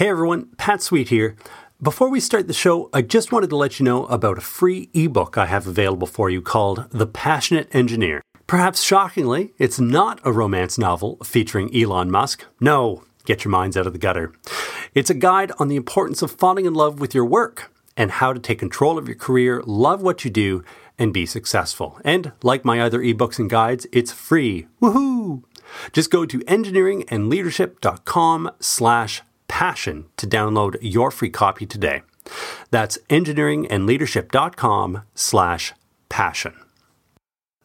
Hey everyone, Pat Sweet here. Before we start the show, I just wanted to let you know about a free ebook I have available for you called The Passionate Engineer. Perhaps shockingly, it's not a romance novel featuring Elon Musk. No, get your minds out of the gutter. It's a guide on the importance of falling in love with your work and how to take control of your career, love what you do, and be successful. And like my other ebooks and guides, it's free. Woohoo! Just go to engineeringandleadership.com slash passion to download your free copy today. That's engineeringandleadership.com slash passion.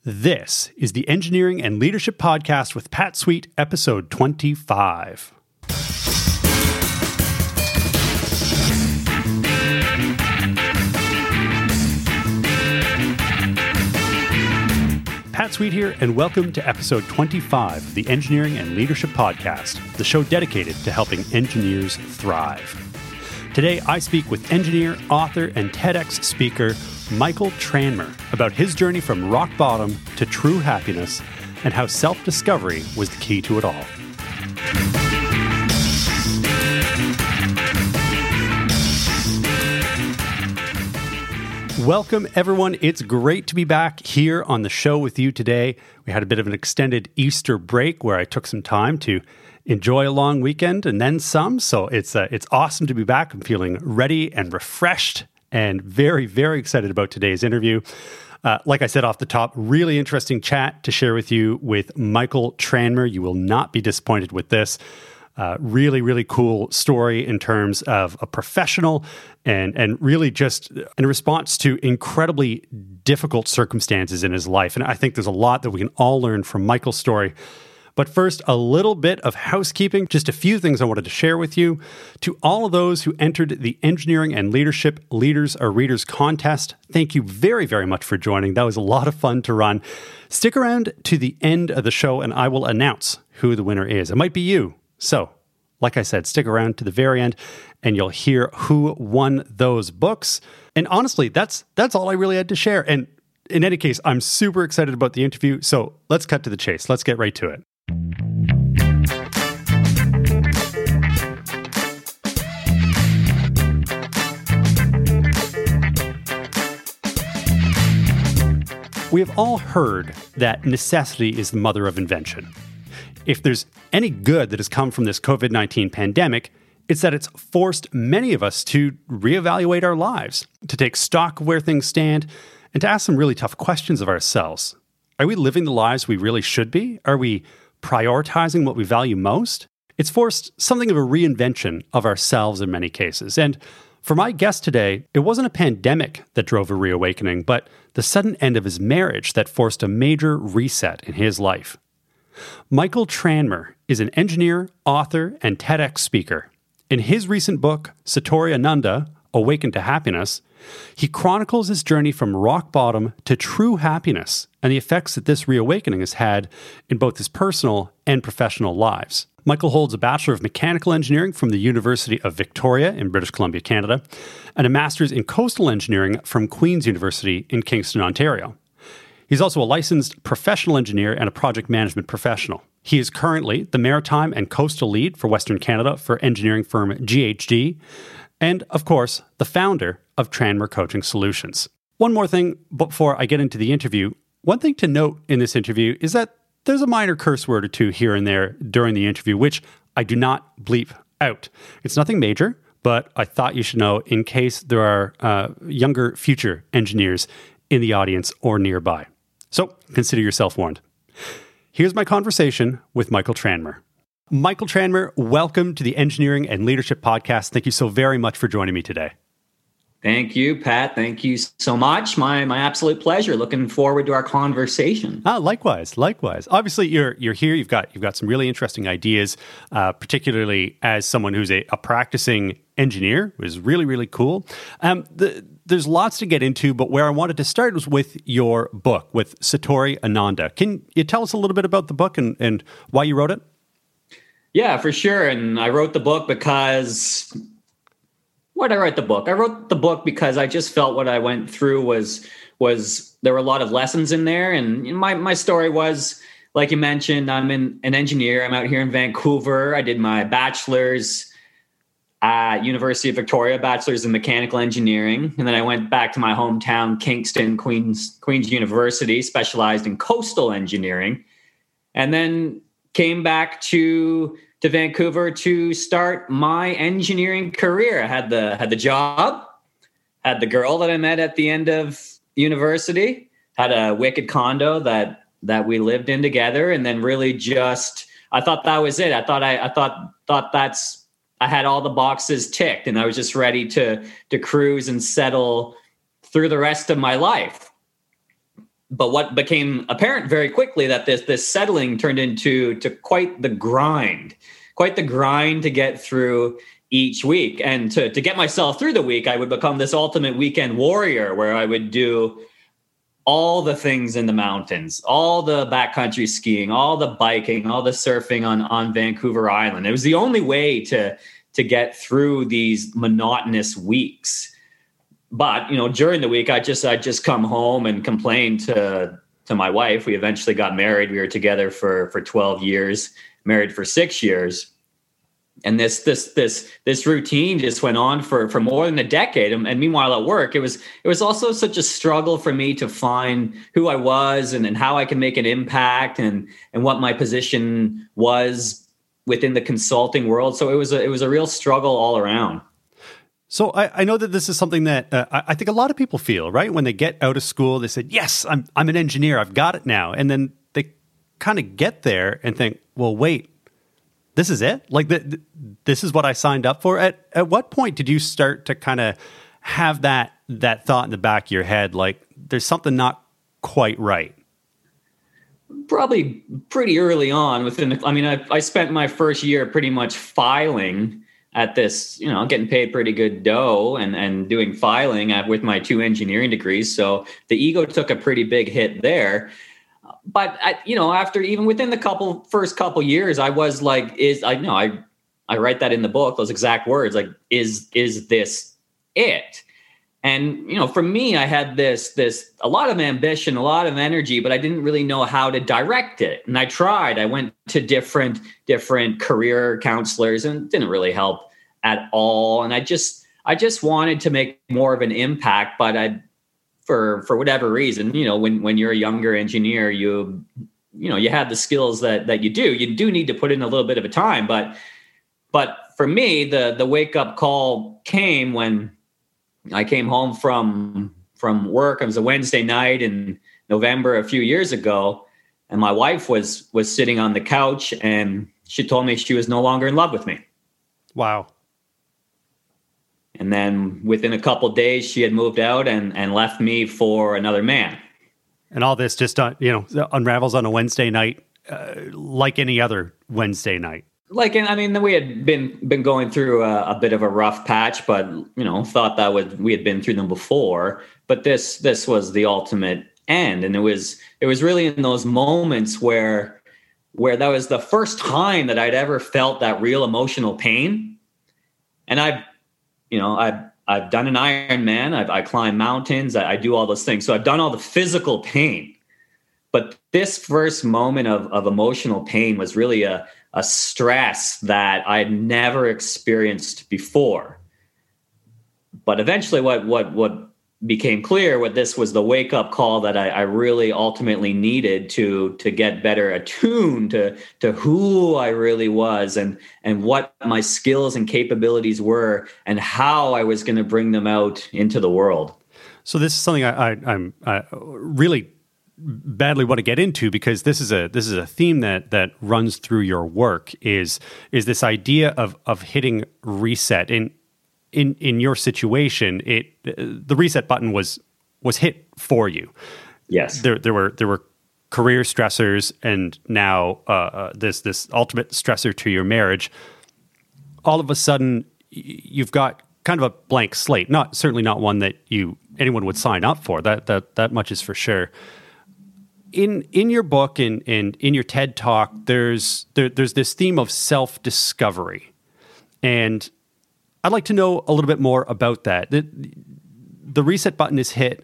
This is the Engineering and Leadership Podcast with Pat Sweet, episode 25. Pat Sweet here, and welcome to episode 25 of the Engineering and Leadership Podcast, the show dedicated to helping engineers thrive. Today, I speak with engineer, author, and TEDx speaker Michael Tranmer about his journey from rock bottom to true happiness and how self discovery was the key to it all. Welcome, everyone. It's great to be back here on the show with you today. We had a bit of an extended Easter break where I took some time to enjoy a long weekend and then some. So it's uh, it's awesome to be back. I'm feeling ready and refreshed, and very very excited about today's interview. Uh, like I said off the top, really interesting chat to share with you with Michael Tranmer. You will not be disappointed with this. Uh, really, really cool story in terms of a professional and and really just in response to incredibly difficult circumstances in his life. And I think there's a lot that we can all learn from Michael's story. But first, a little bit of housekeeping, just a few things I wanted to share with you. To all of those who entered the Engineering and Leadership Leaders or Readers contest, thank you very, very much for joining. That was a lot of fun to run. Stick around to the end of the show and I will announce who the winner is. It might be you. So, like I said, stick around to the very end and you'll hear who won those books. And honestly, that's that's all I really had to share. And in any case, I'm super excited about the interview. So let's cut to the chase. Let's get right to it. We have all heard that necessity is the mother of invention. If there's any good that has come from this COVID 19 pandemic, it's that it's forced many of us to reevaluate our lives, to take stock of where things stand, and to ask some really tough questions of ourselves. Are we living the lives we really should be? Are we prioritizing what we value most? It's forced something of a reinvention of ourselves in many cases. And for my guest today, it wasn't a pandemic that drove a reawakening, but the sudden end of his marriage that forced a major reset in his life. Michael Tranmer is an engineer, author, and TEDx speaker. In his recent book, Satori Ananda Awaken to Happiness, he chronicles his journey from rock bottom to true happiness and the effects that this reawakening has had in both his personal and professional lives. Michael holds a Bachelor of Mechanical Engineering from the University of Victoria in British Columbia, Canada, and a Master's in Coastal Engineering from Queen's University in Kingston, Ontario. He's also a licensed professional engineer and a project management professional. He is currently the maritime and coastal lead for Western Canada for engineering firm GHD, and of course, the founder of Tranmer Coaching Solutions. One more thing before I get into the interview. One thing to note in this interview is that there's a minor curse word or two here and there during the interview, which I do not bleep out. It's nothing major, but I thought you should know in case there are uh, younger future engineers in the audience or nearby. So consider yourself warned. Here's my conversation with Michael Tranmer. Michael Tranmer, welcome to the Engineering and Leadership Podcast. Thank you so very much for joining me today. Thank you, Pat. Thank you so much. My my absolute pleasure. Looking forward to our conversation. Ah, likewise, likewise. Obviously, you're you're here. You've got you've got some really interesting ideas, uh, particularly as someone who's a, a practicing engineer, which is really really cool. Um, the, there's lots to get into, but where I wanted to start was with your book, with Satori Ananda. Can you tell us a little bit about the book and, and why you wrote it? Yeah, for sure. And I wrote the book because why did I write the book? I wrote the book because I just felt what I went through was was there were a lot of lessons in there. And my my story was like you mentioned, I'm in, an engineer. I'm out here in Vancouver. I did my bachelor's at University of Victoria, bachelor's in mechanical engineering, and then I went back to my hometown, Kingston, Queens Queens University, specialized in coastal engineering, and then came back to to Vancouver to start my engineering career. I had the had the job, had the girl that I met at the end of university, had a wicked condo that that we lived in together, and then really just I thought that was it. I thought I, I thought thought that's I had all the boxes ticked, and I was just ready to to cruise and settle through the rest of my life. But what became apparent very quickly that this this settling turned into to quite the grind, quite the grind to get through each week. And to, to get myself through the week, I would become this ultimate weekend warrior where I would do all the things in the mountains, all the backcountry skiing, all the biking, all the surfing on, on Vancouver Island. It was the only way to, to get through these monotonous weeks. But, you know, during the week, I just, I just come home and complain to, to my wife. We eventually got married. We were together for, for 12 years, married for six years and this this this this routine just went on for for more than a decade. And, and, meanwhile at work it was it was also such a struggle for me to find who i was and, and how i can make an impact and and what my position was within the consulting world. So it was a it was a real struggle all around. So I, I know that this is something that uh, I think a lot of people feel right? When they get out of school they said yes i'm i'm an engineer. I've got it now. And then they kind of get there and think well wait this is it? Like the, this is what I signed up for. At at what point did you start to kind of have that that thought in the back of your head like there's something not quite right? Probably pretty early on within the, I mean I I spent my first year pretty much filing at this, you know, getting paid pretty good dough and and doing filing with my two engineering degrees. So the ego took a pretty big hit there but I, you know, after even within the couple first couple years, I was like, is I know I I write that in the book, those exact words, like, is is this it? And you know, for me, I had this this a lot of ambition, a lot of energy, but I didn't really know how to direct it. And I tried. I went to different different career counselors, and didn't really help at all. And I just I just wanted to make more of an impact, but I for for whatever reason you know when when you're a younger engineer you you know you have the skills that that you do. You do need to put in a little bit of a time but but for me the the wake up call came when i came home from from work. It was a wednesday night in november a few years ago and my wife was was sitting on the couch and she told me she was no longer in love with me. Wow and then within a couple days, she had moved out and, and left me for another man. And all this just, uh, you know, unravels on a Wednesday night, uh, like any other Wednesday night. Like, I mean, we had been been going through a, a, bit of a rough patch, but you know, thought that would we had been through them before. But this this was the ultimate end, and it was it was really in those moments where where that was the first time that I'd ever felt that real emotional pain. And I've you know, I've I've done an Ironman. I've I climb mountains. I, I do all those things. So I've done all the physical pain. But this first moment of, of emotional pain was really a, a stress that I had never experienced before. But eventually, what what what became clear what this was the wake up call that I, I, really ultimately needed to to get better attuned to to who I really was and and what my skills and capabilities were and how I was going to bring them out into the world. So this is something I, I I'm I really badly want to get into because this is a this is a theme that that runs through your work is is this idea of of hitting reset and in in your situation, it the reset button was was hit for you. Yes, there there were there were career stressors, and now uh, uh, this this ultimate stressor to your marriage. All of a sudden, you've got kind of a blank slate. Not certainly not one that you anyone would sign up for. That that that much is for sure. In in your book and and in your TED talk, there's there, there's this theme of self discovery, and I'd like to know a little bit more about that. The, the reset button is hit,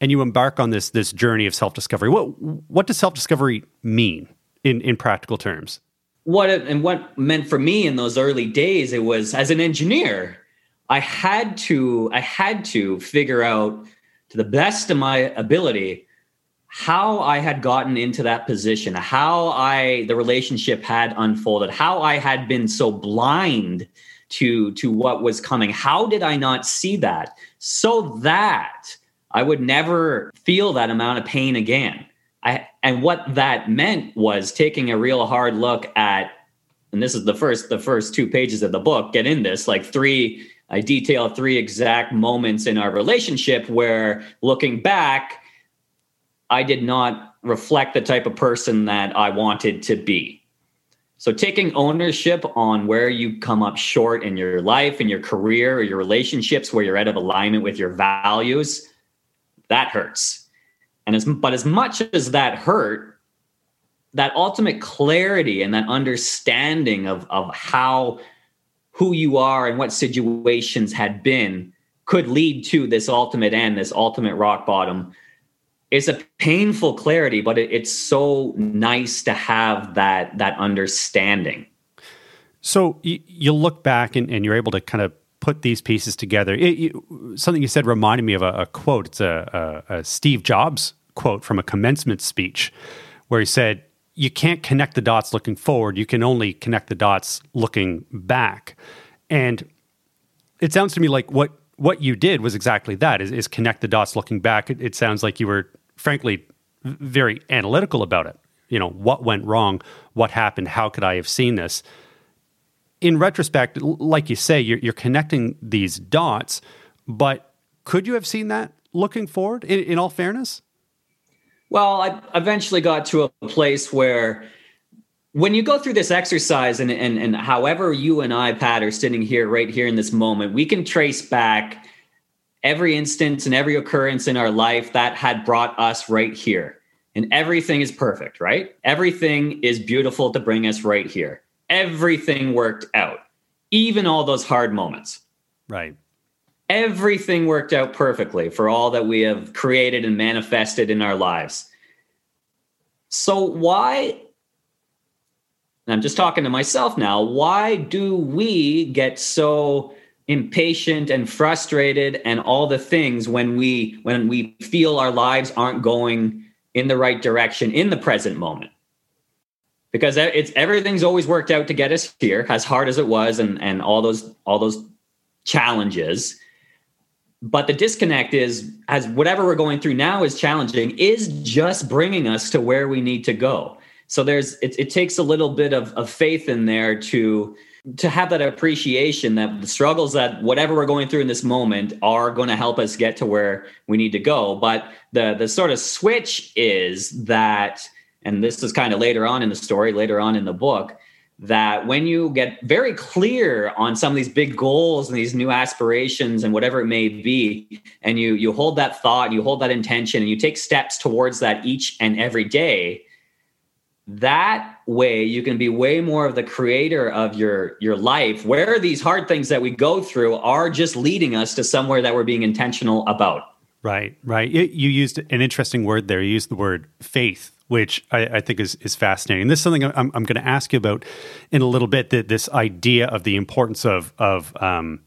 and you embark on this this journey of self discovery. What what does self discovery mean in in practical terms? what it, and what meant for me in those early days it was as an engineer i had to i had to figure out to the best of my ability how i had gotten into that position how i the relationship had unfolded how i had been so blind to to what was coming how did i not see that so that i would never feel that amount of pain again I, and what that meant was taking a real hard look at, and this is the first the first two pages of the book. Get in this like three. I detail three exact moments in our relationship where, looking back, I did not reflect the type of person that I wanted to be. So, taking ownership on where you come up short in your life, in your career, or your relationships, where you're out of alignment with your values, that hurts and as but as much as that hurt, that ultimate clarity and that understanding of of how who you are and what situations had been could lead to this ultimate end, this ultimate rock bottom. It's a painful clarity, but it, it's so nice to have that that understanding. So you, you look back and, and you're able to kind of put these pieces together. It, you, something you said reminded me of a, a quote. It's a, a, a, Steve Jobs quote from a commencement speech where he said, You can't connect the dots looking forward. You can only connect the dots looking back. And it sounds to me like what, what you did was exactly that is, is connect the dots looking back. It, it sounds like you were, frankly, very analytical about it. You know, what went wrong? What happened? How could I have seen this? in retrospect, like you say, you're, you're connecting these dots, but could you have seen that looking forward? In, in all fairness, well, I eventually got to a place where when you go through this exercise and, and and however you and I, Pat, are sitting here right here in this moment, we can trace back every instance and every occurrence in our life that had brought us right here. And everything is perfect, right? Everything is beautiful to bring us right here everything worked out, even all those hard moments. Right. Everything worked out perfectly for all that we have created and manifested in our lives. So, why? I'm just talking to myself now. Why do we get so impatient and frustrated and all the things when we when we feel our lives aren't going in the right direction in the present moment? because it's everything's always worked out to get us here as hard as it was and and all those all those challenges but the disconnect is as whatever we're going through now is challenging is just bringing us to where we need to go so there's it, it takes a little bit of, of faith in there to to have that appreciation that the struggles that whatever we're going through in this moment are going to help us get to where we need to go. But the the sort of switch is that and this is kind of later on in the story, later on in the book, that when you get very clear on some of these big goals and these new aspirations and whatever it may be, and you you hold that thought, you hold that intention, and you take steps towards that each and every day, that way you can be way more of the creator of your your life where these hard things that we go through are just leading us to somewhere that we're being intentional about right right you used an interesting word there you used the word faith which I, I, think is, is fascinating. This is something I'm, I'm going to ask you about in a little bit. That this idea of the importance of of um,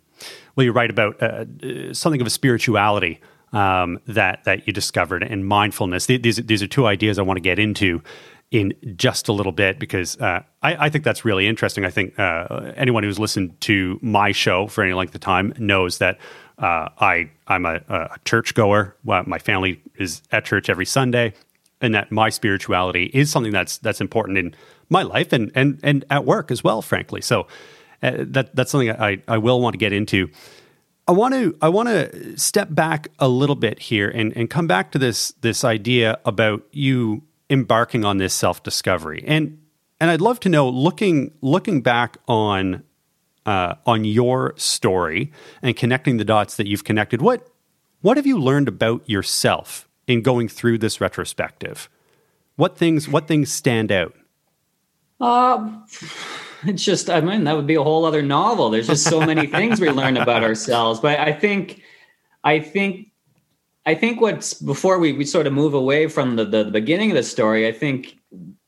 well, you write about uh, something of a spirituality um, that that you discovered and mindfulness. These these are two ideas I want to get into in just a little bit because uh, I, I, think that's really interesting. I think uh, anyone who's listened to my show for any length of time knows that uh, I I'm a, a churchgoer. Well, my family is at church every Sunday and that my spirituality is something that's that's important in my life and and and at work as well frankly so uh, that that's something I, I will want to get into I want to I want to step back a little bit here and and come back to this this idea about you embarking on this self-discovery and and I'd love to know looking looking back on uh, on your story and connecting the dots that you've connected what what have you learned about yourself in going through this retrospective? What things what things stand out? Um, it's just I mean that would be a whole other novel. There's just so many things we learn about ourselves. But I think I think I think what's before we, we sort of move away from the, the, the beginning of the story, I think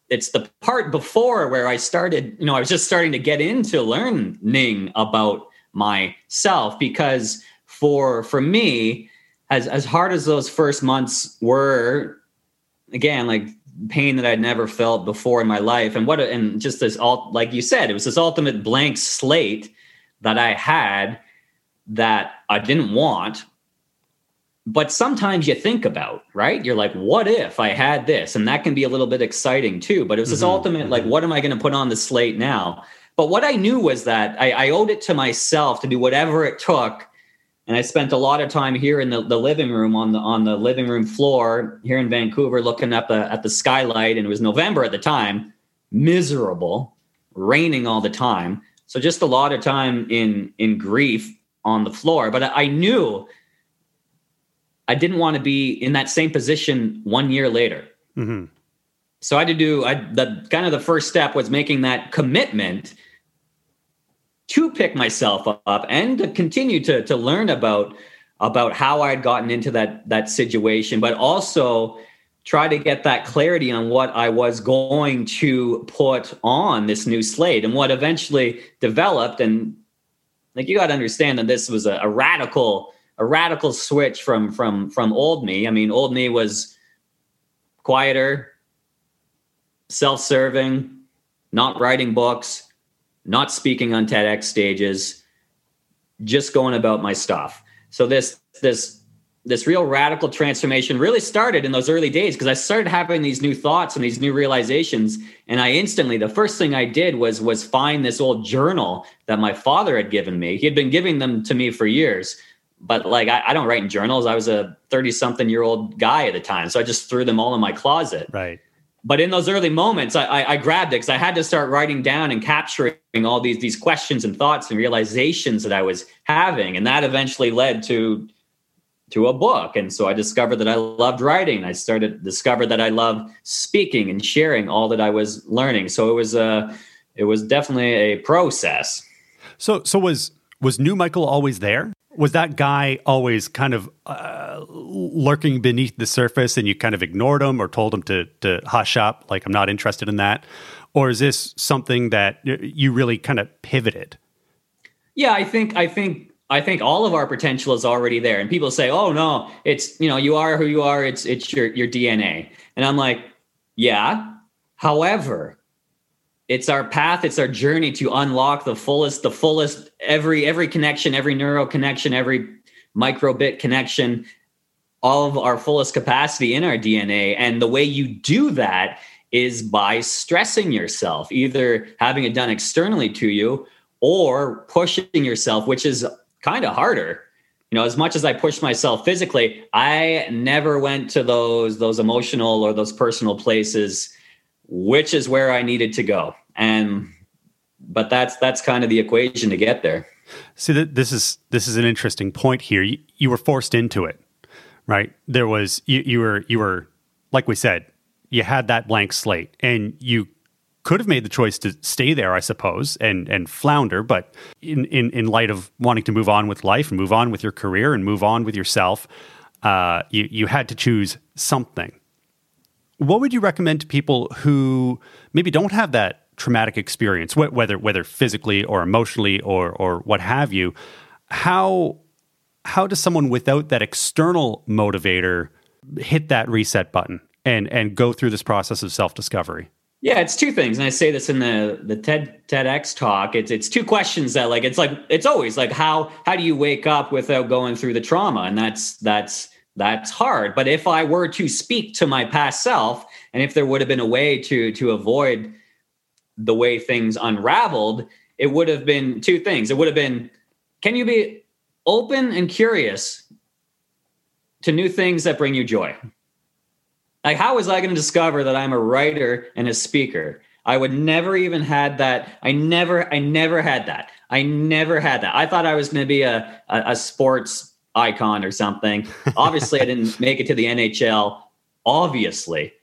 it's the part before where I started, you know, I was just starting to get into learning about myself because for for me, as as hard as those first months were, again, like pain that I'd never felt before in my life, and what and just this all like you said, it was this ultimate blank slate that I had that I didn't want, but sometimes you think about, right? You're like, what if I had this? And that can be a little bit exciting too. But it was this mm-hmm. ultimate, like, mm-hmm. what am I going to put on the slate now? But what I knew was that I, I, owed it to myself to do whatever it took. And I spent a lot of time here in the, the living room on the on the living room floor here in Vancouver, looking up the at the skylight. And it was November at the time, miserable, raining all the time. So just a lot of time in in grief on the floor. But I knew I didn't want to be in that same position one year later. Mm-hmm. So I had to do I, the kind of the first step was making that commitment to pick myself up and to continue to to learn about about how I had gotten into that that situation, but also try to get that clarity on what I was going to put on this new slate and what eventually developed. And like you got to understand that this was a, a radical a radical switch from from from old me. I mean, old me was quieter, self-serving, not writing books, not speaking on TEDx stages, just going about my stuff. So this this this real radical transformation really started in those early days because I started having these new thoughts and these new realizations and I instantly the first thing I did was was find this old journal that my father had given me. He had been giving them to me for years but like I, I, don't write in journals. I was a 30 something year old guy at the time. So I just threw them all in my closet. Right. But in those early moments, I, I, I grabbed it because I had to start writing down and capturing all these these questions and thoughts and realizations that I was having, and that eventually led to to a book. And so I discovered that I loved writing. I started discovered that I loved speaking and sharing all that I was learning. So it was a it was definitely a process. So so was was new Michael always there? Was that guy always kind of uh, lurking beneath the surface and you kind of ignored him or told him to to hush up like i'm not interested in that or is this something that you really kind of pivoted? Yeah i think i think i think all of our potential is already there and people say oh no it's you know you are who you are it's it's your your dna and i'm like yeah however it's our path it's our journey to unlock the fullest the fullest every every connection every neural connection every microbit connection all of our fullest capacity in our dna and the way you do that is by stressing yourself either having it done externally to you or pushing yourself which is kind of harder you know as much as i pushed myself physically i never went to those those emotional or those personal places which is where I needed to go. And but that's that's kind of the equation to get there. See, this is this is an interesting point here. You, you were forced into it, right? There was you, you were you were like we said, you had that blank slate, and you could have made the choice to stay there, I suppose, and and flounder. But in in in light of wanting to move on with life and move on with your career and move on with yourself, uh, you you had to choose something. What would you recommend to people who maybe don't have that traumatic experience, whether whether physically or emotionally or or what have you? How how does someone without that external motivator hit that reset button and and go through this process of self discovery? Yeah, it's two things, and I say this in the the TED TEDx talk. It's it's two questions that like it's like it's always like how how do you wake up without going through the trauma, and that's that's that's hard. But if I were to speak to my past self, and if there would have been a way to to avoid the way things unraveled, it would have been two things. It would have been, can you be open and curious to new things that bring you joy? Like, how was I going to discover that I'm a writer and a speaker? I would never even had that. I never, I never had that. I never had that. I thought I was going to be a, a, a sports icon or something. Obviously, I didn't make it to the NHL. Obviously,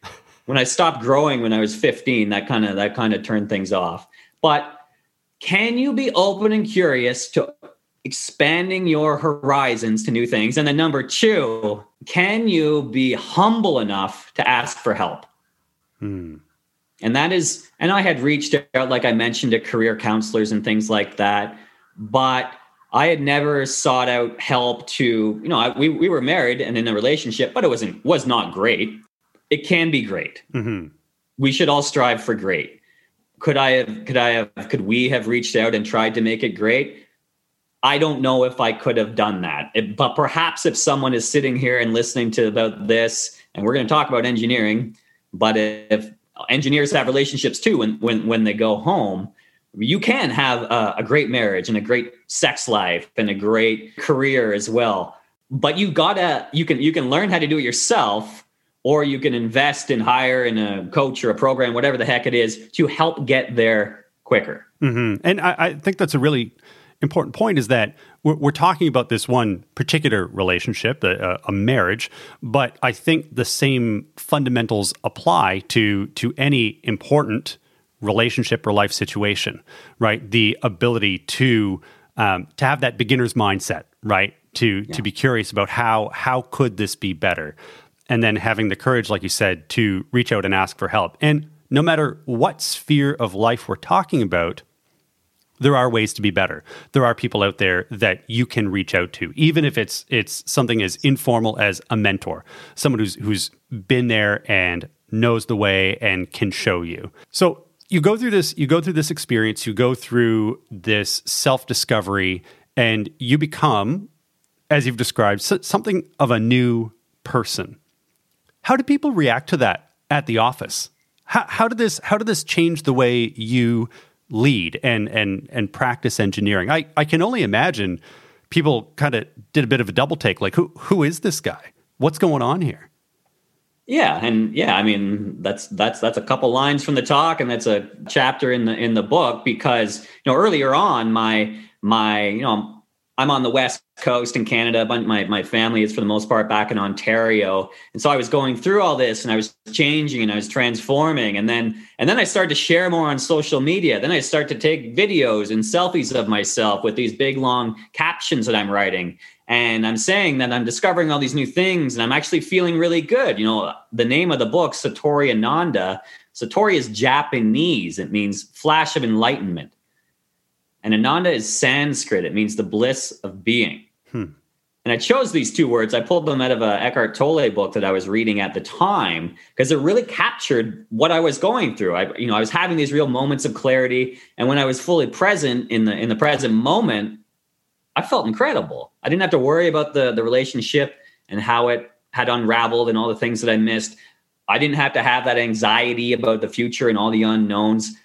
when I stopped growing when I was 15, that kind of that kind of turned things off. But can you be open and curious to expanding your horizons to new things? And then number two, can you be humble enough to ask for help? Hmm. And that is, and I had reached out, like I mentioned, to career counselors and things like that. But I had never sought out help to, you know, I, we, we were married and in a relationship, but it wasn't, was not great. It can be great. Mm-hmm. We should all strive for great. Could I have, could I have, could we have reached out and tried to make it great? I don't know if I could have done that. It, but perhaps if someone is sitting here and listening to about this, and we're going to talk about engineering, but if engineers have relationships too when when when they go home you can have a, a, great marriage and a great sex life and a great career as well but you gotta you can you can learn how to do it yourself or you can invest and hire in a coach or a program whatever the heck it is to help get there quicker mm-hmm. and I, I think that's a really important point is that we're, we're talking about this one particular relationship, a, a, marriage, but I think the same fundamentals apply to to any important relationship or life situation, right? The ability to um, to have that beginner's mindset, right? To yeah. to be curious about how how could this be better, and then having the courage, like you said, to reach out and ask for help. And no matter what sphere of life we're talking about, there are ways to be better. There are people out there that you can reach out to, even if it's it's something as informal as a mentor, someone who's who's been there and knows the way and can show you. So you go through this you go through this experience, you go through this self-discovery and you become as you've described something of a new person. How do people react to that at the office? How, how did this how did this change the way you lead and and and practice engineering. I, I can only imagine people kind of did a bit of a double take like who who is this guy? What's going on here? Yeah, and yeah, I mean that's that's that's a couple lines from the talk and that's a chapter in the in the book because you know earlier on my my you know I'm on the west coast in Canada. But my my family is for the most part back in Ontario, and so I was going through all this, and I was changing, and I was transforming, and then and then I started to share more on social media. Then I start to take videos and selfies of myself with these big long captions that I'm writing, and I'm saying that I'm discovering all these new things, and I'm actually feeling really good. You know, the name of the book, Satori Ananda. Satori is Japanese. It means flash of enlightenment. And Ananda is Sanskrit. It means the bliss of being. Hmm. And I chose these two words. I pulled them out of a Eckhart Tolle book that I was reading at the time because it really captured what I was going through. I, you know, I was having these real moments of clarity, and when I was fully present in the in the present moment, I felt incredible. I didn't have to worry about the the relationship and how it had unraveled and all the things that I missed. I didn't have to have that anxiety about the future and all the unknowns.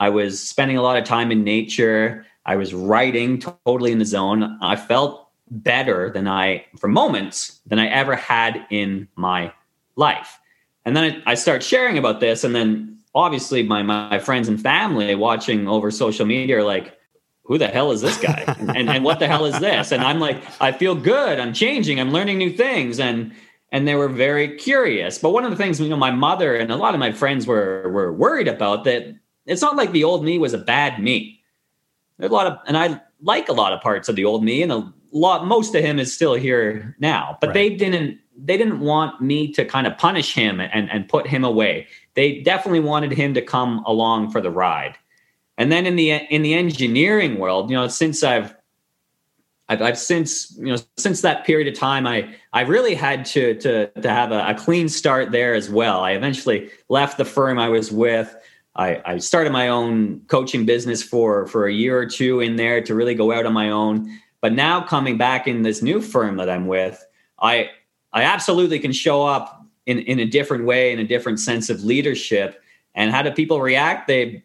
I was spending a lot of time in nature. I was writing totally in the zone. I felt better than I, for moments, than I ever had in my life. And then I, start sharing about this. And then obviously, my, my friends and family watching over social media are like, who the hell is this guy? and, and what the hell is this? And I'm like, I feel good. I'm changing. I'm learning new things. And and they were very curious. But one of the things, you know, my mother and a lot of my friends were were worried about that it's not like the old me was a bad me. There's a lot of, and I like a lot of parts of the old me, and a lot, most of him is still here now. But right. they didn't, they didn't want me to kind of punish him and and put him away. They definitely wanted him to come along for the ride. And then in the in the engineering world, you know, since I've I've, I've, since you know since that period of time I I really had to to to have a, a, clean start there as well. I eventually left the firm I was with. I, I started my own coaching business for for a year or two in there to really go out on my own. But now coming back in this new firm that I'm with, I I absolutely can show up in, in a different way, in a different sense of leadership. And how do people react? They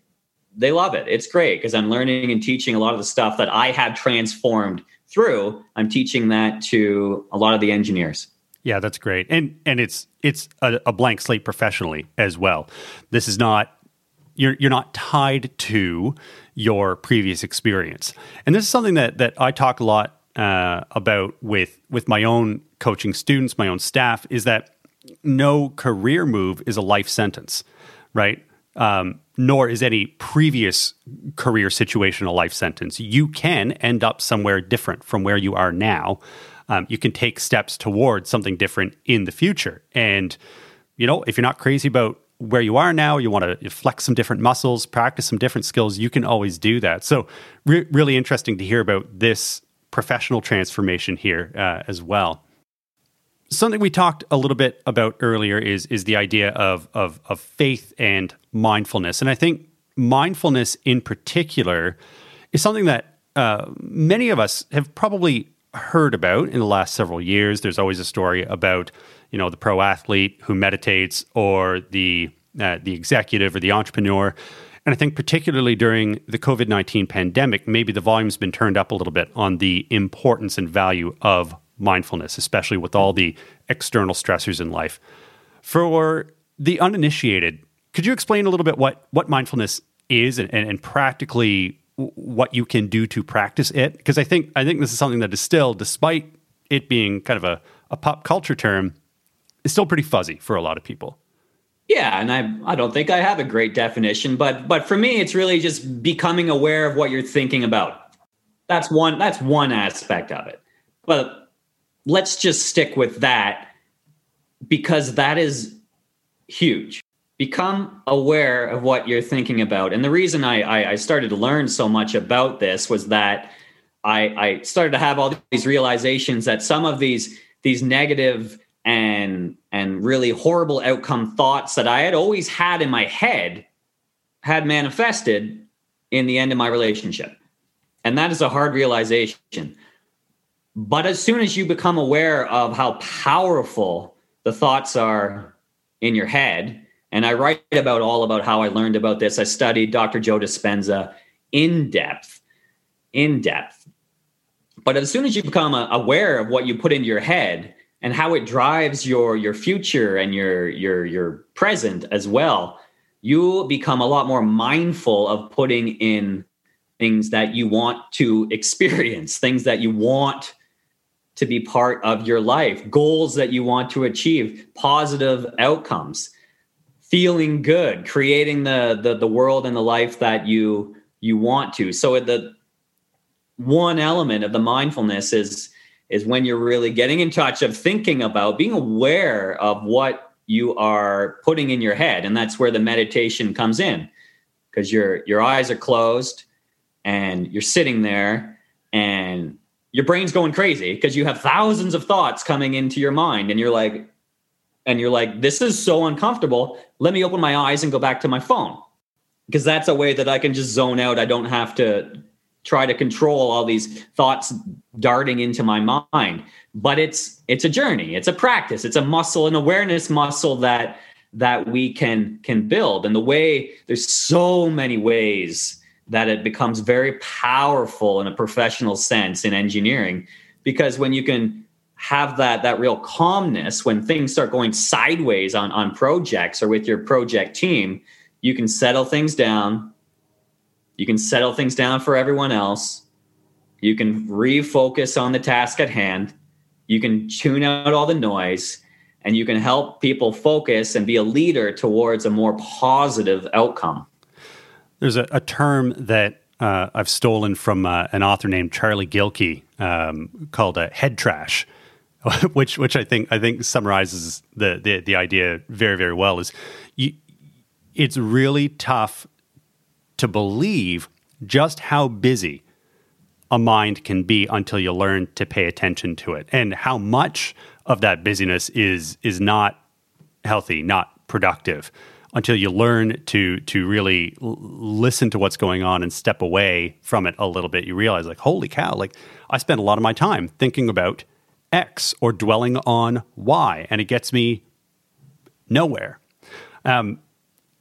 they love it. It's great because I'm learning and teaching a lot of the stuff that I have transformed through. I'm teaching that to a lot of the engineers. Yeah, that's great. And and it's it's a, a blank slate professionally as well. This is not you're you're not tied to your previous experience. And this is something that that I talk a lot uh, about with with my own coaching students, my own staff, is that no career move is a life sentence, right? Um, nor is any previous career situation a life sentence. You can end up somewhere different from where you are now. Um, you can take steps towards something different in the future. And, you know, if you're not crazy about where you are now, you want to flex some different muscles, practice some different skills, you can always do that. So, re- really interesting to hear about this professional transformation here uh, as well. Something we talked a little bit about earlier is is the idea of, of of faith and mindfulness, and I think mindfulness in particular is something that uh, many of us have probably heard about in the last several years. There's always a story about you know the pro athlete who meditates or the uh, the executive or the entrepreneur. And I think particularly during the COVID 19 pandemic, maybe the volume's been turned up a little bit on the importance and value of mindfulness, especially with all the external stressors in life. For the uninitiated, could you explain a little bit what, what mindfulness is and, and, and practically what you can do to practice it? Because I think I think this is something that is still, despite it being kind of a, a pop culture term, is still pretty fuzzy for a lot of people. Yeah, and I I don't think I have a great definition, but but for me it's really just becoming aware of what you're thinking about. That's one that's one aspect of it. But let's just stick with that because that is huge. Become aware of what you're thinking about. And the reason I, I, I started to learn so much about this was that I, I started to have all these realizations that some of these these negative and and really horrible outcome thoughts that I had always had in my head had manifested in the end of my relationship. And that is a hard realization. But as soon as you become aware of how powerful the thoughts are in your head, and I write about all about how I learned about this. I studied Dr. Joe Dispenza in depth, in depth. But as soon as you become aware of what you put into your head, and how it drives your your future and your your your present as well you become a lot more mindful of putting in things that you want to experience things that you want to be part of your life goals that you want to achieve positive outcomes feeling good creating the the, the world and the life that you you want to. So the one element of the mindfulness is is when you're really getting in touch of thinking about being aware of what you are putting in your head. And that's where the meditation comes in because your your eyes are closed and you're sitting there and your brain's going crazy because you have thousands of thoughts coming into your mind and you're like and you're like this is so uncomfortable. Let me open my eyes and go back to my phone. Because that's a way that I can just zone out. I don't have to try to control all these thoughts darting into my mind. But it's it's a journey. It's a practice. It's a muscle an awareness muscle that that we can can build. And the way there's so many ways that it becomes very powerful in a professional sense in engineering because when you can have that that real calmness when things start going sideways on on projects or with your project team you can settle things down you can settle things down for everyone else. You can refocus on the task at hand. You can tune out all the noise and you can help people focus and be a leader towards a more positive outcome. There's a, a term that uh, I've stolen from uh, an author named Charlie Gilkey um, called uh, head trash, which which I think I think summarizes the, the the idea very very well. Is you, it's really tough to believe just how busy a mind can be until you learn to pay attention to it. And how much of that busyness is is not healthy not productive until you learn to to really l- listen to what's going on and step away from it a little bit. You realize like holy cow like i spend a lot of my time thinking about x or dwelling on y and it gets me nowhere. Um,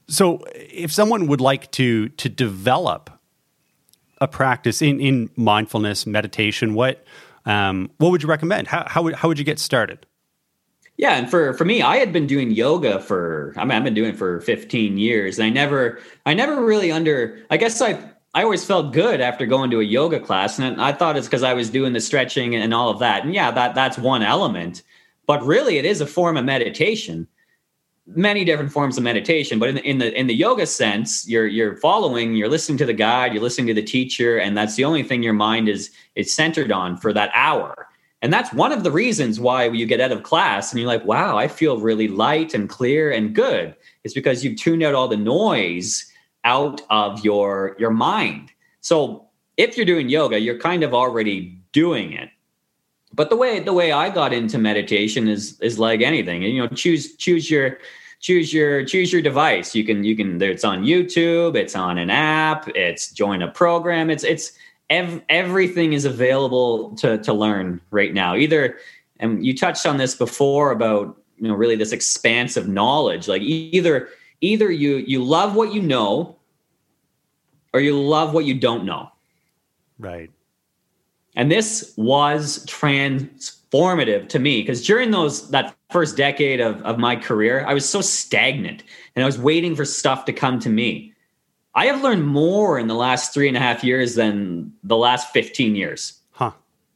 so, if someone would like to to develop a practice in in mindfulness meditation, what um, what would you recommend? How how would, how would you get started? Yeah, and for for me, I had been doing yoga for I mean I've been doing it for 15 years. And I never I never really under I guess I I always felt good after going to a yoga class and I thought it's because I was doing the stretching and all of that. And yeah, that that's one element. But really it is a form of meditation many different forms of meditation but in the, in the in the yoga sense you're you're following you're listening to the guide you're listening to the teacher and that's the only thing your mind is is centered on for that hour And that's one of the reasons why you get out of class and you're like, wow, I feel really light and clear and good. It's because you've tuned out all the noise out of your your mind. So if you're doing yoga, you're kind of already doing it. But the way the way I got into meditation is is like anything. You know, choose choose your choose your choose your device. You can you can it's on YouTube, it's on an app, it's join a program. It's it's ev- everything is available to to learn right now. Either and you touched on this before about you know really this expansive knowledge. Like either either you you love what you know or you love what you don't know. Right. And this was transformative to me because during those that first decade of, of my career, I was so stagnant and I was waiting for stuff to come to me. I have learned more in the last three and a half years than the last 15 years. Huh.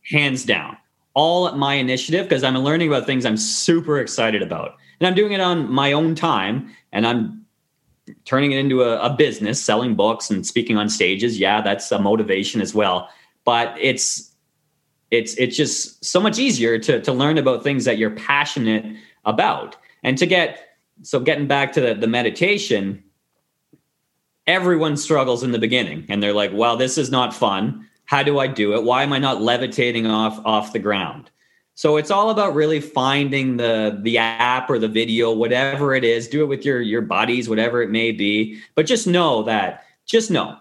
Hands down. All at my initiative because I'm learning about things I'm super excited about. And I'm doing it on my own time and I'm turning it into a, a business, selling books and speaking on stages. Yeah, that's a motivation as well. But it's it's it's just so much easier to to learn about things that you're passionate about. And to get so getting back to the, the meditation everyone struggles in the beginning and they're like well this is not fun. How do i do it? Why am i not levitating off off the ground? So it's all about really finding the the app or the video whatever it is do it with your your buddies whatever it may be. But just know that just know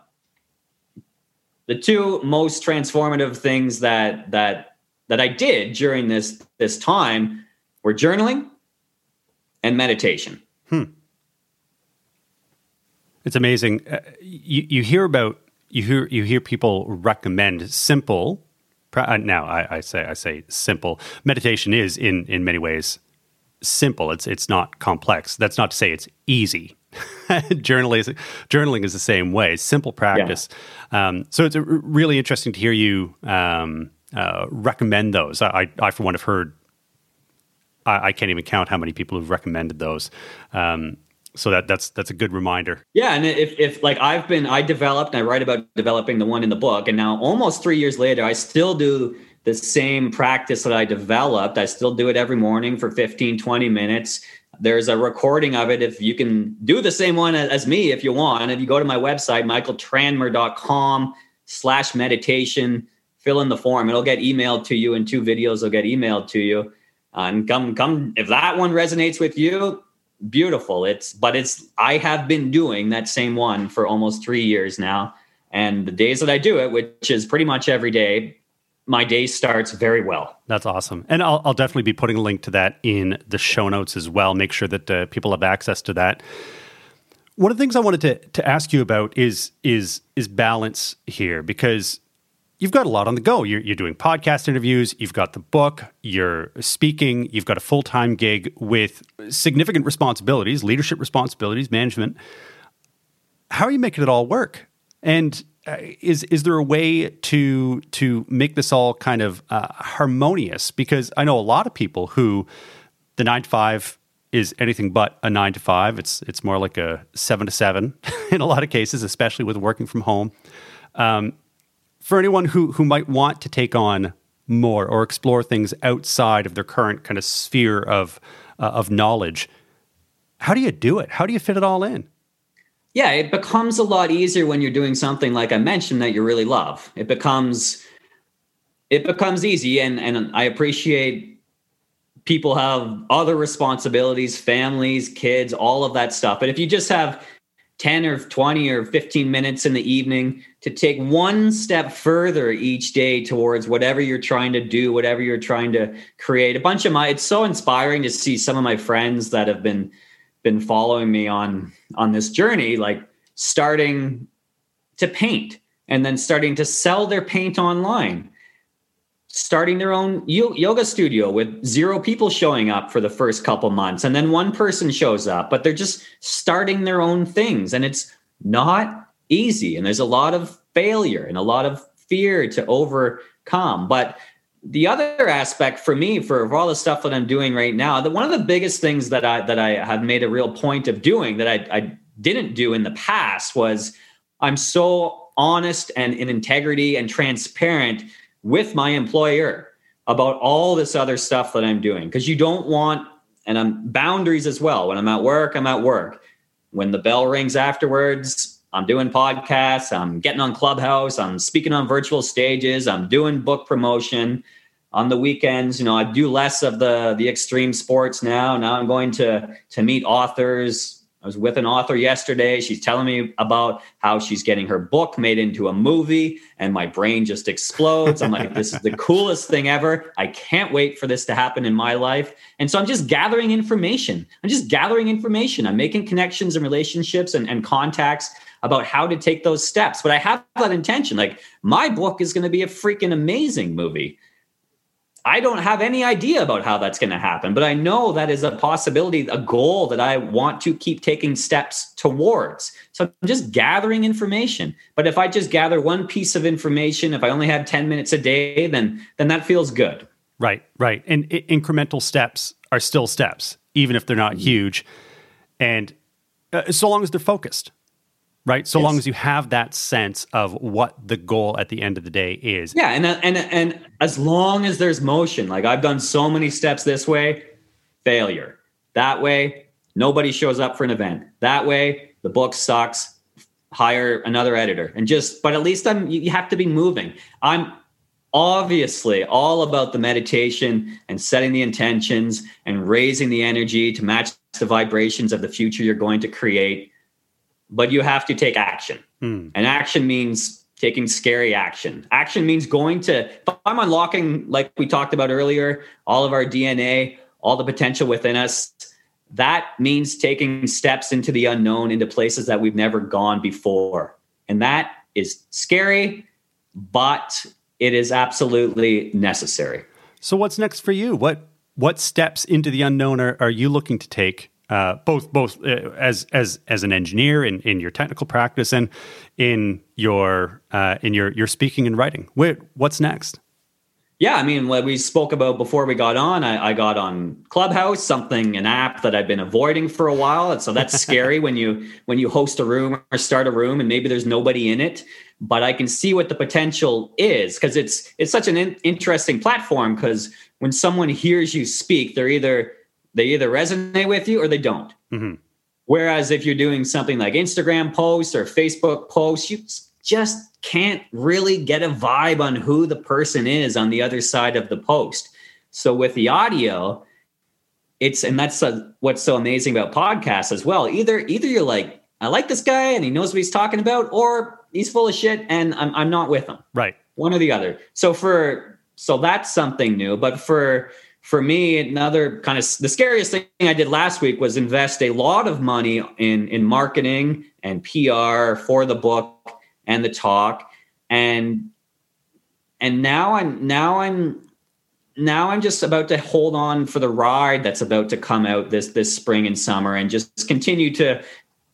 the two most transformative things that that that I did during this this time were journaling and meditation. Hmm. It's amazing. Uh, you you hear about you hear you hear people recommend simple. Uh, now I, I say I say simple. Meditation is in in many ways simple. It's it's not complex. That's not to say it's easy. journaling, is, journaling is the same way. Simple practice. Yeah. Um, so it's really interesting to hear you um, uh, recommend those. I, I, for one, have heard. I, I, can't even count how many people have recommended those. Um, so that that's that's a good reminder. Yeah, and if if like I've been, I developed, and I write about developing the one in the book, and now almost three years later, I still do the same practice that I developed. I still do it every morning for 15, 20 minutes there's a recording of it if you can do the same one as me if you want. If you go to my website michaeltranmer.com slash meditation fill in the form. It'll get emailed to you and two videos will get emailed to you. And come come if that one resonates with you beautiful. It's but it's i have been doing that same one for almost three years now. And the days that i do it which is pretty much every day my day starts very well. That's awesome. And I'll, I'll, definitely be putting a link to that in the show notes as well. Make sure that uh, people have access to that. One of the things I wanted to, to ask you about is is is balance here because you've got a lot on the go. You're, you're doing podcast interviews, you've got the book, you're speaking, you've got a full time gig with significant responsibilities, leadership responsibilities, management. How are you making it all work? And is is there a way to to make this all kind of uh, harmonious? Because I know a lot of people who the nine to five is anything but a nine to five. It's it's more like a seven to seven in a lot of cases, especially with working from home. Um, for anyone who who might want to take on more or explore things outside of their current kind of sphere of uh, of knowledge, how do you do it? How do you fit it all in? Yeah, it becomes a lot easier when you're doing something like I mentioned that you really love. It becomes it becomes easy and and I appreciate people have other responsibilities, families, kids, all of that stuff. But if you just have 10 or 20 or 15 minutes in the evening to take one step further each day towards whatever you're trying to do, whatever you're trying to create. A bunch of my it's so inspiring to see some of my friends that have been been following me on on this journey like starting to paint and then starting to sell their paint online. Starting their own yoga studio with zero people showing up for the first couple months and then one person shows up but they're just starting their own things and it's not easy and there's a lot of failure and a lot of fear to overcome. But the other aspect for me for, all the stuff that i'm doing right now that one of the biggest things that i that i have made a real point of doing that i, I didn't do in the past was i'm so honest and in integrity and transparent with my employer about all this other stuff that I'm doing because you don't want and I'm boundaries as well. When I'm at work, I'm at work. When the bell rings afterwards, I'm doing podcasts, I'm getting on Clubhouse, I'm speaking on virtual stages, I'm doing book promotion. On the weekends, you know, I do less of the the extreme sports now. Now I'm going to to meet authors, I was with an author yesterday. She's telling me about how she's getting her book made into a movie, and my brain just explodes. I'm like, this is the coolest thing ever. I can't wait for this to happen in my life. And so I'm just gathering information. I'm just gathering information. I'm making connections and relationships and, and contacts about how to take those steps. But I have that intention. Like, my book is going to be a freaking amazing movie. I don't have any idea about how that's going to happen, but I know that is a possibility, a goal that I want to keep taking steps towards. So I'm just gathering information. But if I just gather one piece of information, if I only have 10 minutes a day, then then that feels good. Right, right. And I- incremental steps are still steps, even if they're not mm-hmm. huge. And uh, so long as they're focused right? So yes. long as you have that sense of what the goal at the end of the day is. Yeah, and uh, and and as long as there's motion, like I've done so many steps this way, failure. That way, nobody shows up for an event. That way, the book sucks. Hire another editor, and just. But at least I'm. You have to be moving. I'm obviously all about the meditation and setting the intentions and raising the energy to match the vibrations of the future you're going to create but you have to take action. Hmm. And action means taking scary action. Action means going to, if I'm unlocking, like we talked about earlier, all of our DNA, all the potential within us, that means taking steps into the unknown, into places that we've never gone before. And that is scary, but it is absolutely necessary. So what's next for you? What what steps into the unknown are, are you looking to take uh, both both uh, as as as an engineer in, in your technical practice and in your uh, in your your speaking and writing. Wait, what's next? Yeah, I mean, what we spoke about before we got on, I, I, got on Clubhouse, something an app that I've been avoiding for a while, and so that's scary when you when you host a room or start a room and maybe there's nobody in it. But I can see what the potential is because it's it's such an in- interesting platform. Because when someone hears you speak, they're either they either resonate with you or they don't. Mm-hmm. Whereas if you're doing something like Instagram posts or Facebook posts, you just can't really get a vibe on who the person is on the other side of the post. So with the audio, it's and that's a, what's so amazing about podcasts as well. Either either you're like, I like this guy and he knows what he's talking about, or he's full of shit and I'm I'm not with him. Right. One or the other. So for so that's something new. But for for me, another kind of the scariest thing I did last week was invest a lot of money in in marketing and PR for the book and the talk, and and now I'm now I'm now I'm just about to hold on for the ride that's about to come out this this spring and summer, and just continue to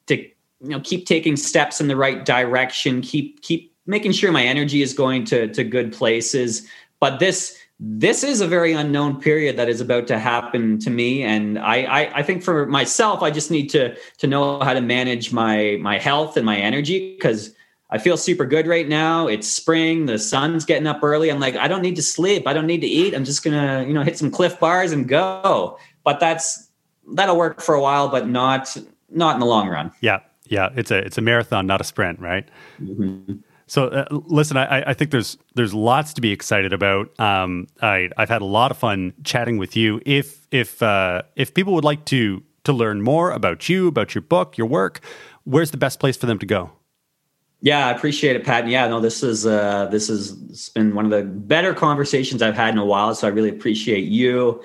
to you know keep taking steps in the right direction, keep keep making sure my energy is going to to good places. But this this is a very unknown period that is about to happen to me. And I, I, I think for myself i just need to to know how to manage my my health and my energy because i feel super good right now. It's spring. The sun's getting up early. I'm like i don't need to sleep. I don't need to eat. I'm just gonna you know hit some Clif bars and go. But that's that'll work for a while but not not in the long run. Yeah. Yeah. It's a it's a marathon not a sprint right? Mm-hmm. So uh, listen, I, I, think there's there's lots to be excited about. Um, I, have had a lot of fun chatting with you. If if uh, if people would like to to learn more about you, about your book, your work, where's the best place for them to go? Yeah, I appreciate it, Pat. And yeah, no, this is uh, this has been one of the better conversations I've had in a while. So I really appreciate you.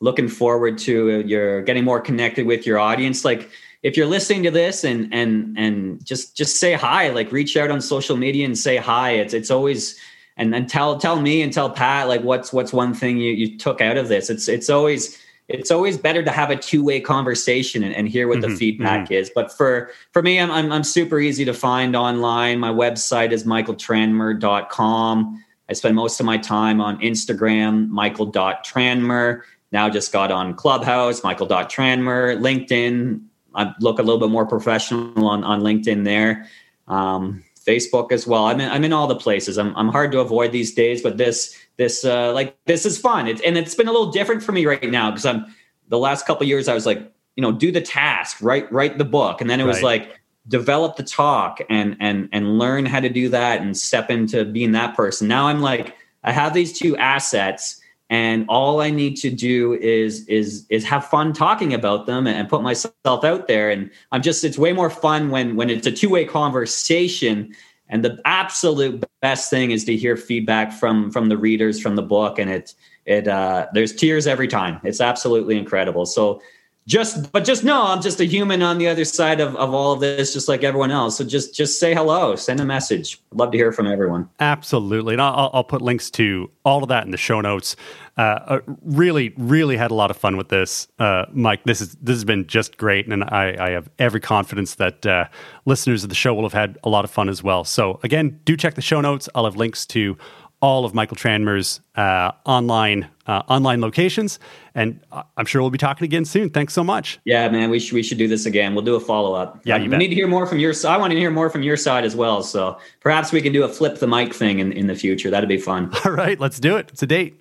Looking forward to your getting more connected with your audience. Like if you're listening to this and and and just just say hi like reach out on social media and say hi. It's it's always and then tell tell me and tell pat like what's what's one thing you, you took out of this? It's it's always it's always better to have a two-way conversation and, and hear what mm-hmm, the feedback mm-hmm. is. But for for me I'm, I'm, I'm super easy to find online. My website is michaeltranmer.com i spend most of my time on instagram michael.tranmer now just got on clubhouse michael.tranmer linkedin I look a little bit more professional on, on LinkedIn there. Um, Facebook as well. I'm in, I'm in all the places. I'm, I'm hard to avoid these days, but this this uh, like this is fun. It's and it's been a little different for me right now because I'm the last couple years I was like, you know, do the task, write write the book, and then it was Right. like develop the talk and and and learn how to do that and step into being that person. Now I'm like, I have these two assets. And all I need to do is is is have fun talking about them and put myself out there. And I'm just it's way more fun when when it's a two way conversation. And the absolute best thing is to hear feedback from from the readers from the book. And it it uh there's tears every time. It's absolutely incredible. So just but just know i'm just a human on the other side of, of all of this just like everyone else so just just say hello send a message I'd love to hear from everyone Absolutely. And I'll, I'll put links to all of that in the show notes. Uh, uh, really, really had a lot of fun with this, uh, Mike. This is this has been just great, and I, I have every confidence that uh, listeners of the show will have had a lot of fun as well. So again, do check the show notes. I'll have links to all of Michael Tranmer's uh, online uh, online locations, and I'm sure we'll be talking again soon. Thanks so much. yeah man we should we should do this again we'll do a follow-up Yeah, Um, you we bet. need to hear more from your side i want to hear more from your side as well so perhaps we can do a flip the mic thing in, in the future that'd be fun All right, let's do it. It's a date.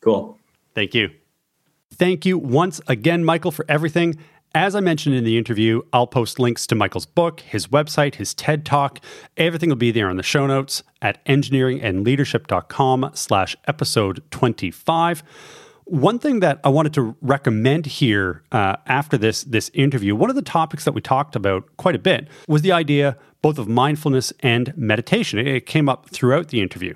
cool Thank you. Thank you once again, Michael, for everything. As I mentioned in the interview, I'll post links to Michael's book, his website, his TED Talk. Everything will be there in the show notes at engineeringandleadership.com slash episode 25. One thing that I wanted to recommend here uh, after this this interview, one of the topics that we talked about quite a bit was the idea both of mindfulness and meditation. It- It came up throughout the interview.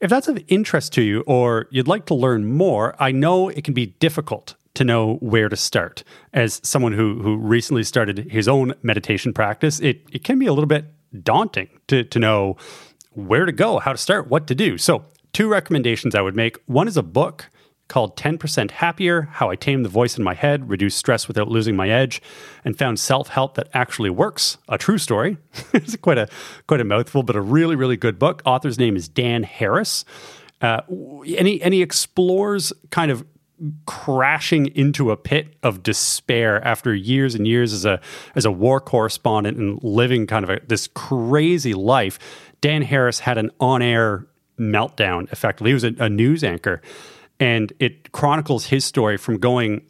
If that's of interest to you or you'd like to learn more, I know it can be difficult to know where to start. As someone who who recently started his own meditation practice, it, it can be a little bit daunting to, to know where to go, how to start, what to do. So, two recommendations I would make. One is a book called 10% Happier How I Tamed the Voice in My Head, Reduced Stress Without Losing My Edge, and Found Self Help That Actually Works. A true story. it's quite a, quite a mouthful, but a really, really good book. Author's name is Dan Harris. Uh, and, he, and he explores kind of crashing into a pit of despair after years and years as a as a war correspondent and living kind of a, this crazy life. Dan Harris had an on-air meltdown. Effectively, he was a, a news anchor, and it chronicles his story from going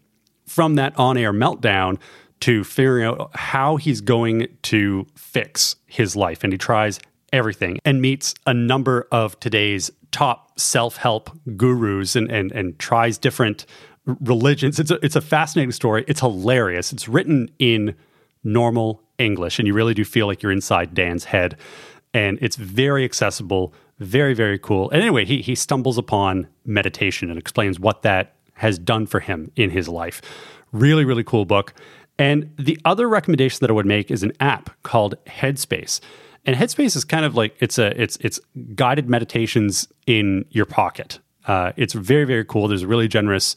from that on-air meltdown to figuring out how he's going to fix his life, and he tries everything and meets a number of today's top self-help gurus and and and tries different religions. It's a it's a fascinating story. It's hilarious. It's written in normal English, and you really do feel like you're inside Dan's head. And it's very accessible, very very cool. And anyway, he he stumbles upon meditation and explains what that has done for him in his life. Really really cool book. And the other recommendation that I would make is an app called Headspace. And Headspace is kind of like it's a it's it's guided meditations in your pocket. Uh, it's very very cool. There's a really generous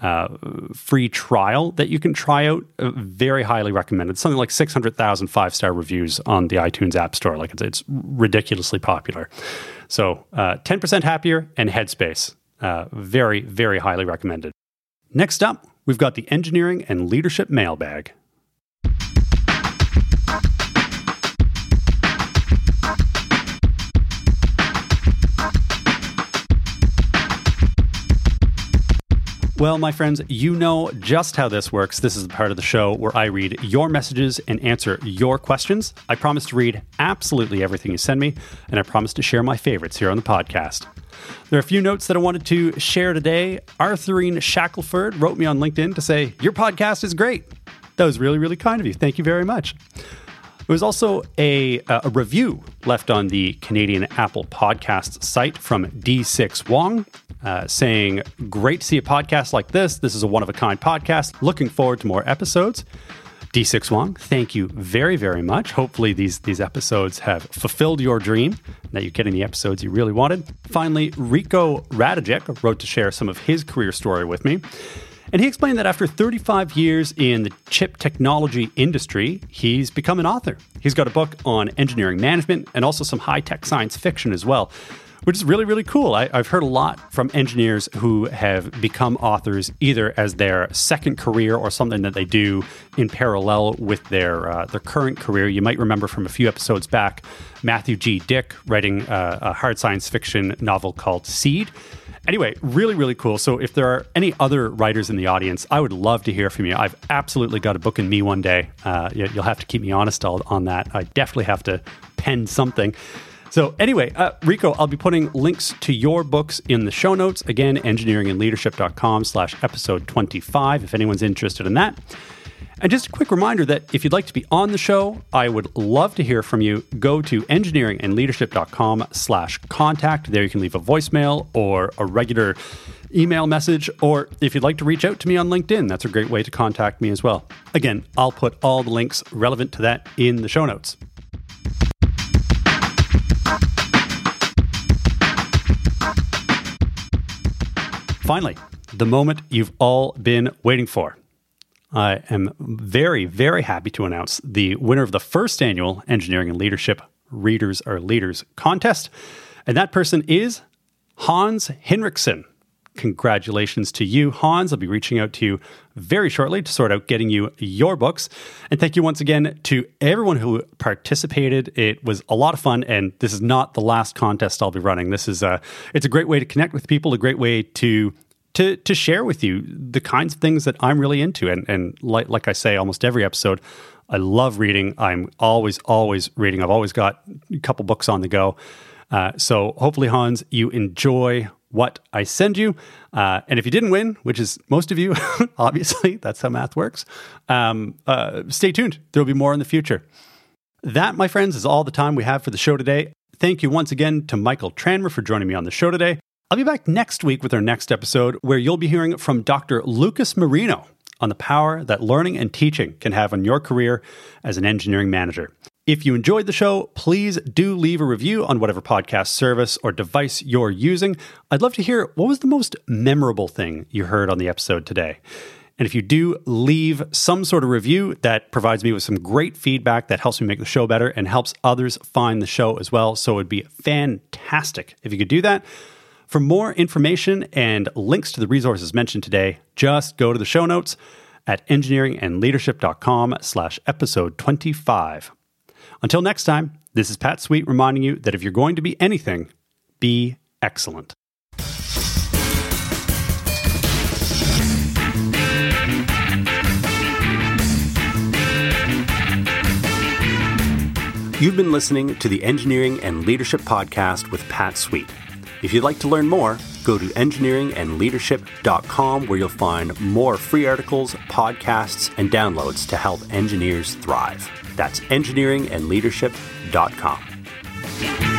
uh, free trial that you can try out. Uh, very highly recommended. Something like 600,000 five star reviews on the iTunes App Store. Like it's, it's ridiculously popular. So uh, 10% happier and Headspace. Uh, very very highly recommended. Next up, we've got the engineering and leadership mailbag. Well, my friends, you know just how this works. This is the part of the show where I read your messages and answer your questions. I promise to read absolutely everything you send me, and I promise to share my favorites here on the podcast. There are a few notes that I wanted to share today. Arthurine Shackelford wrote me on LinkedIn to say, Your podcast is great. That was really, really kind of you. Thank you very much. There was also a, a review left on the Canadian Apple Podcasts site from D6 Wong uh, saying, Great to see a podcast like this. This is a one of a kind podcast. Looking forward to more episodes. D6 Wong, thank you very, very much. Hopefully, these, these episodes have fulfilled your dream, that you're getting the episodes you really wanted. Finally, Rico Radijek wrote to share some of his career story with me. And he explained that after 35 years in the chip technology industry, he's become an author. He's got a book on engineering management and also some high tech science fiction as well, which is really, really cool. I, I've heard a lot from engineers who have become authors either as their second career or something that they do in parallel with their, uh, their current career. You might remember from a few episodes back Matthew G. Dick writing uh, a hard science fiction novel called Seed. Anyway, really, really cool. So, if there are any other writers in the audience, I would love to hear from you. I've absolutely got a book in me one day. Uh, you'll have to keep me honest on that. I definitely have to pen something. So, anyway, uh, Rico, I'll be putting links to your books in the show notes. Again, engineeringandleadership.com slash episode 25, if anyone's interested in that. And just a quick reminder that if you'd like to be on the show, I would love to hear from you. Go to engineeringandleadership.com slash contact. There you can leave a voicemail or a regular email message, or if you'd like to reach out to me on LinkedIn, that's a great way to contact me as well. Again, I'll put all the links relevant to that in the show notes. Finally, the moment you've all been waiting for. I am very, very happy to announce the winner of the first annual Engineering and Leadership Readers Are Leaders contest. And that person is Hans Hinrichsen. Congratulations to you, Hans. I'll be reaching out to you very shortly to sort out getting you your books. And thank you once again to everyone who participated. It was a lot of fun, and this is not the last contest I'll be running. This is a it's a great way to connect with people, a great way to to to share with you the kinds of things that I'm really into. And and like like I say, almost every episode, I love reading. I'm always always reading. I've always got a couple books on the go. Uh, so hopefully, Hans, you enjoy what I send you. Uh, and if you didn't win, which is most of you, obviously, that's how math works, um, uh, stay tuned. There will be more in the future. That, my friends, is all the time we have for the show today. Thank you once again to Michael Tranmer for joining me on the show today. I'll be back next week with our next episode where you'll be hearing from Dr. Lucas Marino on the power that learning and teaching can have on your career as an engineering manager. If you enjoyed the show, please do leave a review on whatever podcast service or device you're using. I'd love to hear what was the most memorable thing you heard on the episode today. And if you do leave some sort of review that provides me with some great feedback that helps me make the show better and helps others find the show as well. So it would be fantastic if you could do that. For more information and links to the resources mentioned today, just go to the show notes at engineeringandleadership.com slash episode 25. Until next time, this is Pat Sweet reminding you that if you're going to be anything, be excellent. You've been listening to the Engineering and Leadership Podcast with Pat Sweet. If you'd like to learn more, go to engineeringandleadership.com where you'll find more free articles, podcasts, and downloads to help engineers thrive. That's engineeringandleadership.com.